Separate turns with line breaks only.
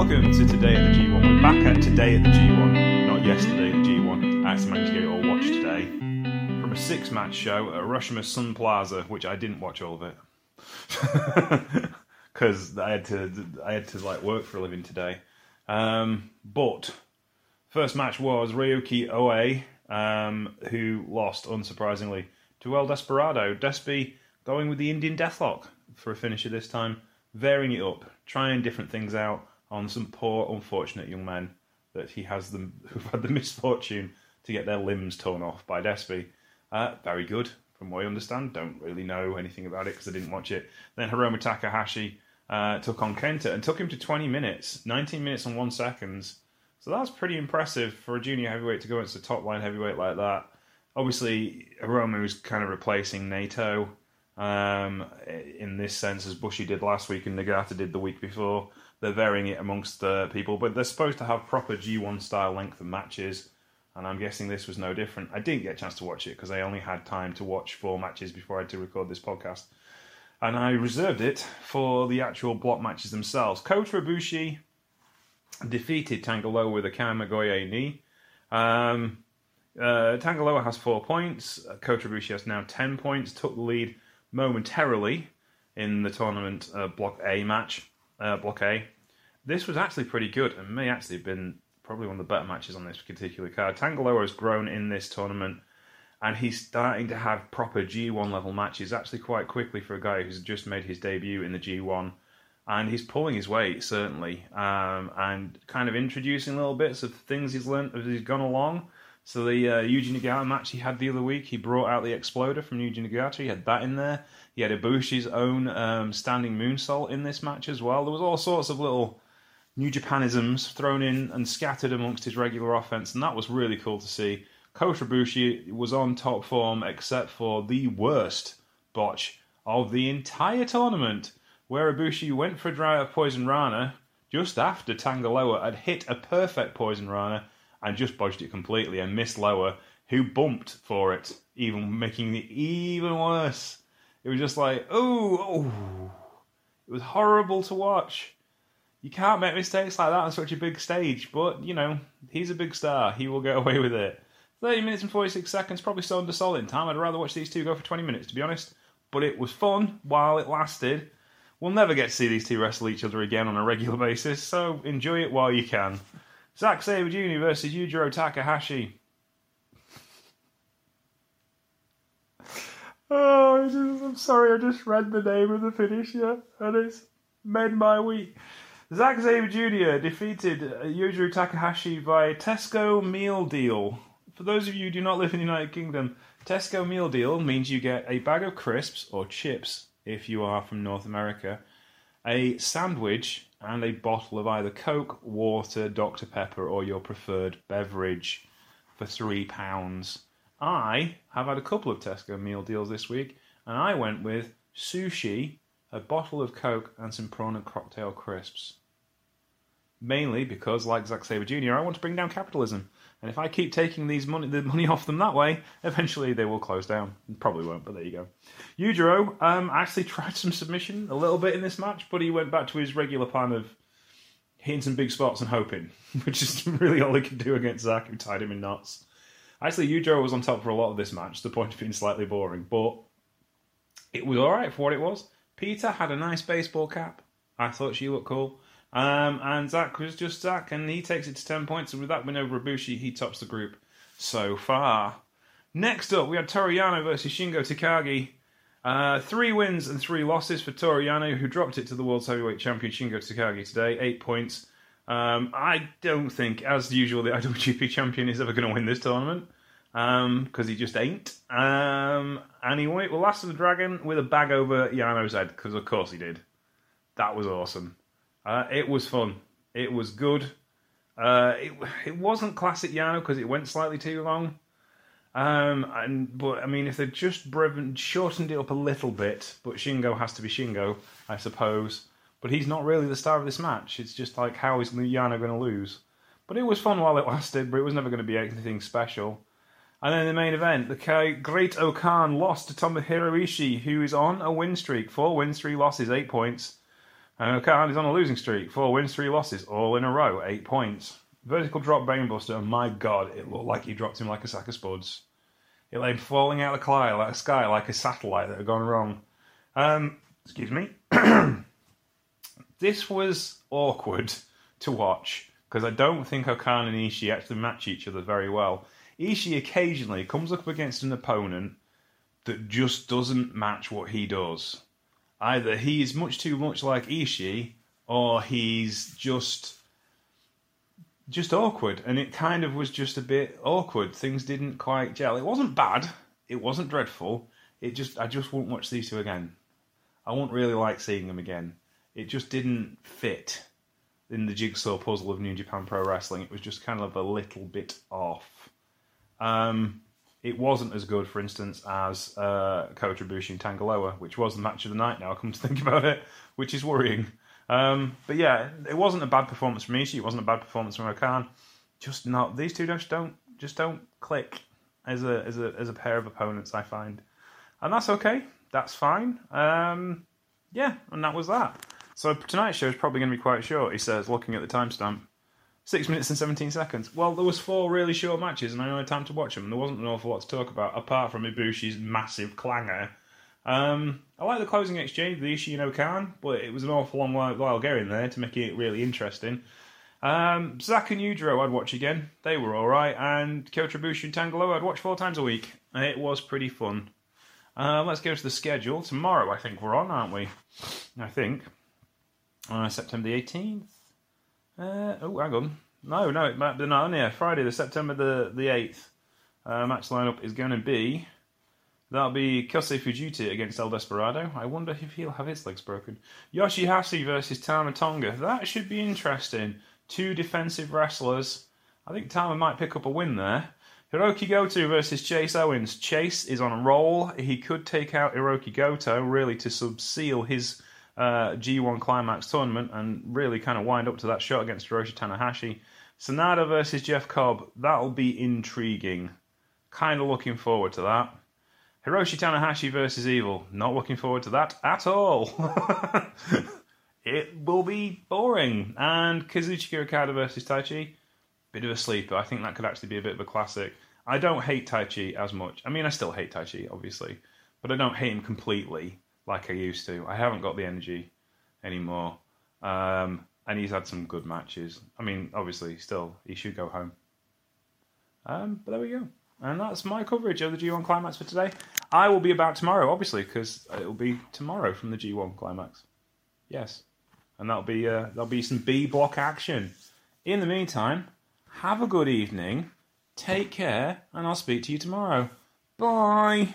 welcome to Today at the G1. We're back at Today at the G1, not yesterday at the G1. I actually managed to get it all watched today. From a six match show at Hiroshima Sun Plaza, which I didn't watch all of it. Because I had to I had to like work for a living today. Um, but first match was Ryuki Oe, um, who lost unsurprisingly to El Desperado. Despy going with the Indian Deathlock for a finisher this time, varying it up, trying different things out on some poor, unfortunate young men that he has them who've had the misfortune to get their limbs torn off by Despy. Uh, very good, from what I understand. Don't really know anything about it because I didn't watch it. Then Hiromu Takahashi uh, took on Kenta and took him to 20 minutes, 19 minutes and one seconds. So that's pretty impressive for a junior heavyweight to go against a top line heavyweight like that. Obviously, Hiromu is kind of replacing Naito um, in this sense, as Bushi did last week and Nagata did the week before. They're varying it amongst uh, people, but they're supposed to have proper G1 style length of matches, and I'm guessing this was no different. I didn't get a chance to watch it because I only had time to watch four matches before I had to record this podcast, and I reserved it for the actual block matches themselves. Kota Ibushi defeated Tangaloa with a Kamigoye knee. Um, uh, Tangaloa has four points. Kota Ibushi has now ten points. Took the lead momentarily in the tournament uh, Block A match. Uh, block A. This was actually pretty good and may actually have been probably one of the better matches on this particular card. Tangaloa has grown in this tournament and he's starting to have proper G1 level matches actually quite quickly for a guy who's just made his debut in the G1 and he's pulling his weight certainly, um, and kind of introducing little bits of things he's learned as he's gone along. So the uh, Yuji Nagata match he had the other week, he brought out the Exploder from Yuji Nagata. He had that in there. He had Ibushi's own um, standing moonsault in this match as well. There was all sorts of little New Japanisms thrown in and scattered amongst his regular offense, and that was really cool to see. Kota Ibushi was on top form except for the worst botch of the entire tournament where Ibushi went for a dry of Poison Rana just after Tangaloa had hit a perfect Poison Rana and just bodged it completely and missed Loa, who bumped for it, even making it even worse. It was just like, oh, oh. It was horrible to watch. You can't make mistakes like that on such a big stage, but, you know, he's a big star. He will get away with it. 30 minutes and 46 seconds, probably still under solid time. I'd rather watch these two go for 20 minutes, to be honest. But it was fun while it lasted. We'll never get to see these two wrestle each other again on a regular basis, so enjoy it while you can. Zack Sabre Jr. versus Yujiro Takahashi. Oh, just, I'm sorry, I just read the name of the finisher, and it's made my week. Zack Sabre Jr. defeated Yujiro Takahashi by Tesco meal deal. For those of you who do not live in the United Kingdom, Tesco meal deal means you get a bag of crisps or chips if you are from North America, a sandwich, and a bottle of either Coke, water, Dr. Pepper, or your preferred beverage for £3. I have had a couple of Tesco meal deals this week, and I went with sushi, a bottle of Coke, and some prawn and cocktail crisps. Mainly because, like Zack Sabre Jr., I want to bring down capitalism. And if I keep taking these money, the money off them that way, eventually they will close down. Probably won't, but there you go. Yujiro um, actually tried some submission a little bit in this match, but he went back to his regular plan of hitting some big spots and hoping, which is really all he could do against Zack, who tied him in knots. Actually, Yujiro was on top for a lot of this match, to the point of being slightly boring, but it was alright for what it was. Pieter had a nice baseball cap. I thought she looked cool. Um, and Zach was just Zach, and he takes it to 10 points. And with that win over Ibushi, he tops the group so far. Next up, we had Toru Yano versus Shingo Takagi. Uh, three wins and three losses for Toru Yano, who dropped it to the World Heavyweight Champion Shingo Takagi today. Eight points. Um, I don't think, as usual, the IWGP Champion is ever going to win this tournament because um, he just ain't. Um, went well, Last of the Dragon with a bag over Yano's head because, of course, he did. That was awesome. Uh, it was fun. It was good. Uh, it it wasn't classic Yano because it went slightly too long. Um, and but I mean, if they'd just breven, shortened it up a little bit, but Shingo has to be Shingo, I suppose. But he's not really the star of this match. It's just like how is Yano going to lose? But it was fun while it lasted, but it was never going to be anything special. And then the main event, the Great O-Khan lost to Tomohiro Ishii, who is on a win streak. Four wins, three losses, eight points. O-Khan is on a losing streak. Four wins, three losses, all in a row. Eight points. Vertical drop brainbuster. My God, it looked like he dropped him like a sack of spuds. It lay falling out of the sky like, sky like a satellite that had gone wrong. Um, excuse me. this was awkward to watch because I don't think O-Khan and Ishii actually match each other very well. Ishii occasionally comes up against an opponent that just doesn't match what he does. Either he's much too much like Ishii, or he's just just awkward, and it kind of was just a bit awkward. Things didn't quite gel. It wasn't bad. It wasn't dreadful. It just I just won't watch these two again. I won't really like seeing them again. It just didn't fit in the jigsaw puzzle of New Japan Pro Wrestling. It was just kind of a little bit off. Um, it wasn't as good, for instance, as uh, Kota Ibushi and Tanga Loa, which was the match of the night. Now, I come to think about it, which is worrying. Um, but yeah, it wasn't a bad performance from Ishii. It wasn't a bad performance from O-Khan. Just not these two just don't just don't click as a as a as a pair of opponents. I find, and that's okay. That's fine. Um, yeah, and that was that. So tonight's show is probably going to be quite short. He says, looking at the timestamp. Six minutes and 17 seconds. Well, there was four really short matches, and I only had time to watch them. And there wasn't an awful lot to talk about, apart from Ibushi's massive clanger. Um, I like the closing exchange, the Ishii and O-Khan, but it was an awful long while going there to make it really interesting. Um, Zack and Yujiro I'd watch again. They were alright. And Kota Ibushi and Tangaloa I'd watch four times a week. It was pretty fun. Uh, let's go to the schedule. Tomorrow, I think we're on, aren't we? I think. Uh, September the 18th. Uh, oh, hang on. No, no, it might be not on here. Friday, the September the the eighth. Uh, match lineup is going to be that'll be Kosei Fujita against El Desperado. I wonder if he'll have his legs broken. Yoshi-Hashi versus Tama Tonga. That should be interesting. Two defensive wrestlers. I think Tama might pick up a win there. Hiroki Goto versus Chase Owens. Chase is on a roll. He could take out Hiroki Goto really to subseal his uh, G1 Climax tournament and really kind of wind up to that shot against Hiroshi Tanahashi. Sanada versus Jeff Cobb, that'll be intriguing. Kind of looking forward to that. Hiroshi Tanahashi versus Evil, not looking forward to that at all. it will be boring. And Kazuchika Okada versus Taichi, bit of a sleeper. I think that could actually be a bit of a classic. I don't hate Taichi as much. I mean, I still hate Taichi, obviously, but I don't hate him completely like I used to. I haven't got the energy anymore. Um, and he's had some good matches. I mean, obviously, still, he should go home. Um, but there we go. And that's my coverage of the G1 Climax for today. I will be about tomorrow, obviously, because it will be tomorrow from the G1 Climax. Yes. And that'll be uh, there'll be some B block action. In the meantime, have a good evening, take care, and I'll speak to you tomorrow. Bye.